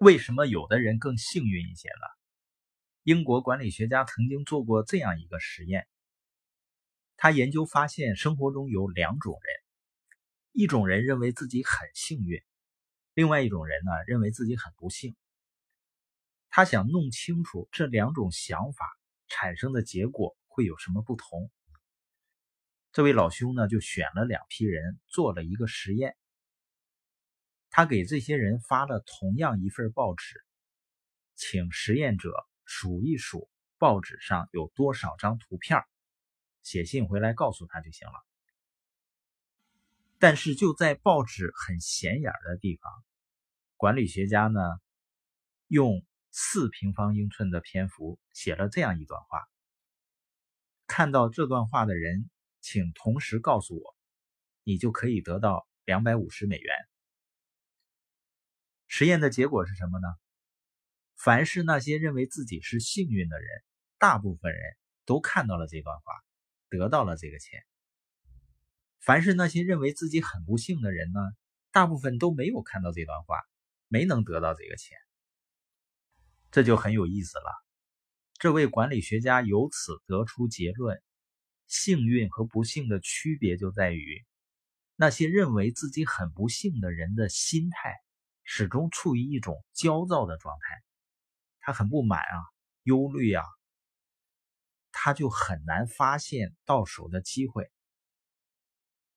为什么有的人更幸运一些呢？英国管理学家曾经做过这样一个实验，他研究发现，生活中有两种人，一种人认为自己很幸运，另外一种人呢认为自己很不幸。他想弄清楚这两种想法产生的结果会有什么不同。这位老兄呢，就选了两批人做了一个实验。他给这些人发了同样一份报纸，请实验者数一数报纸上有多少张图片，写信回来告诉他就行了。但是就在报纸很显眼的地方，管理学家呢，用四平方英寸的篇幅写了这样一段话。看到这段话的人。请同时告诉我，你就可以得到两百五十美元。实验的结果是什么呢？凡是那些认为自己是幸运的人，大部分人都看到了这段话，得到了这个钱。凡是那些认为自己很不幸的人呢，大部分都没有看到这段话，没能得到这个钱。这就很有意思了。这位管理学家由此得出结论。幸运和不幸的区别就在于，那些认为自己很不幸的人的心态始终处于一种焦躁的状态，他很不满啊，忧虑啊，他就很难发现到手的机会。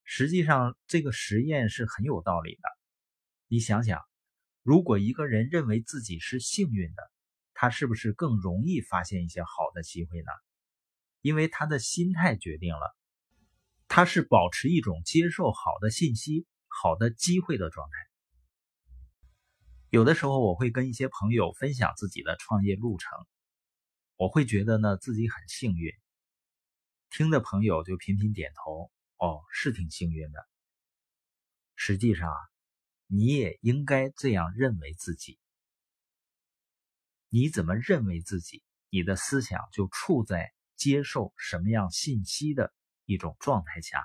实际上，这个实验是很有道理的。你想想，如果一个人认为自己是幸运的，他是不是更容易发现一些好的机会呢？因为他的心态决定了，他是保持一种接受好的信息、好的机会的状态。有的时候，我会跟一些朋友分享自己的创业路程，我会觉得呢自己很幸运。听的朋友就频频点头，哦，是挺幸运的。实际上啊，你也应该这样认为自己。你怎么认为自己，你的思想就处在。接受什么样信息的一种状态下。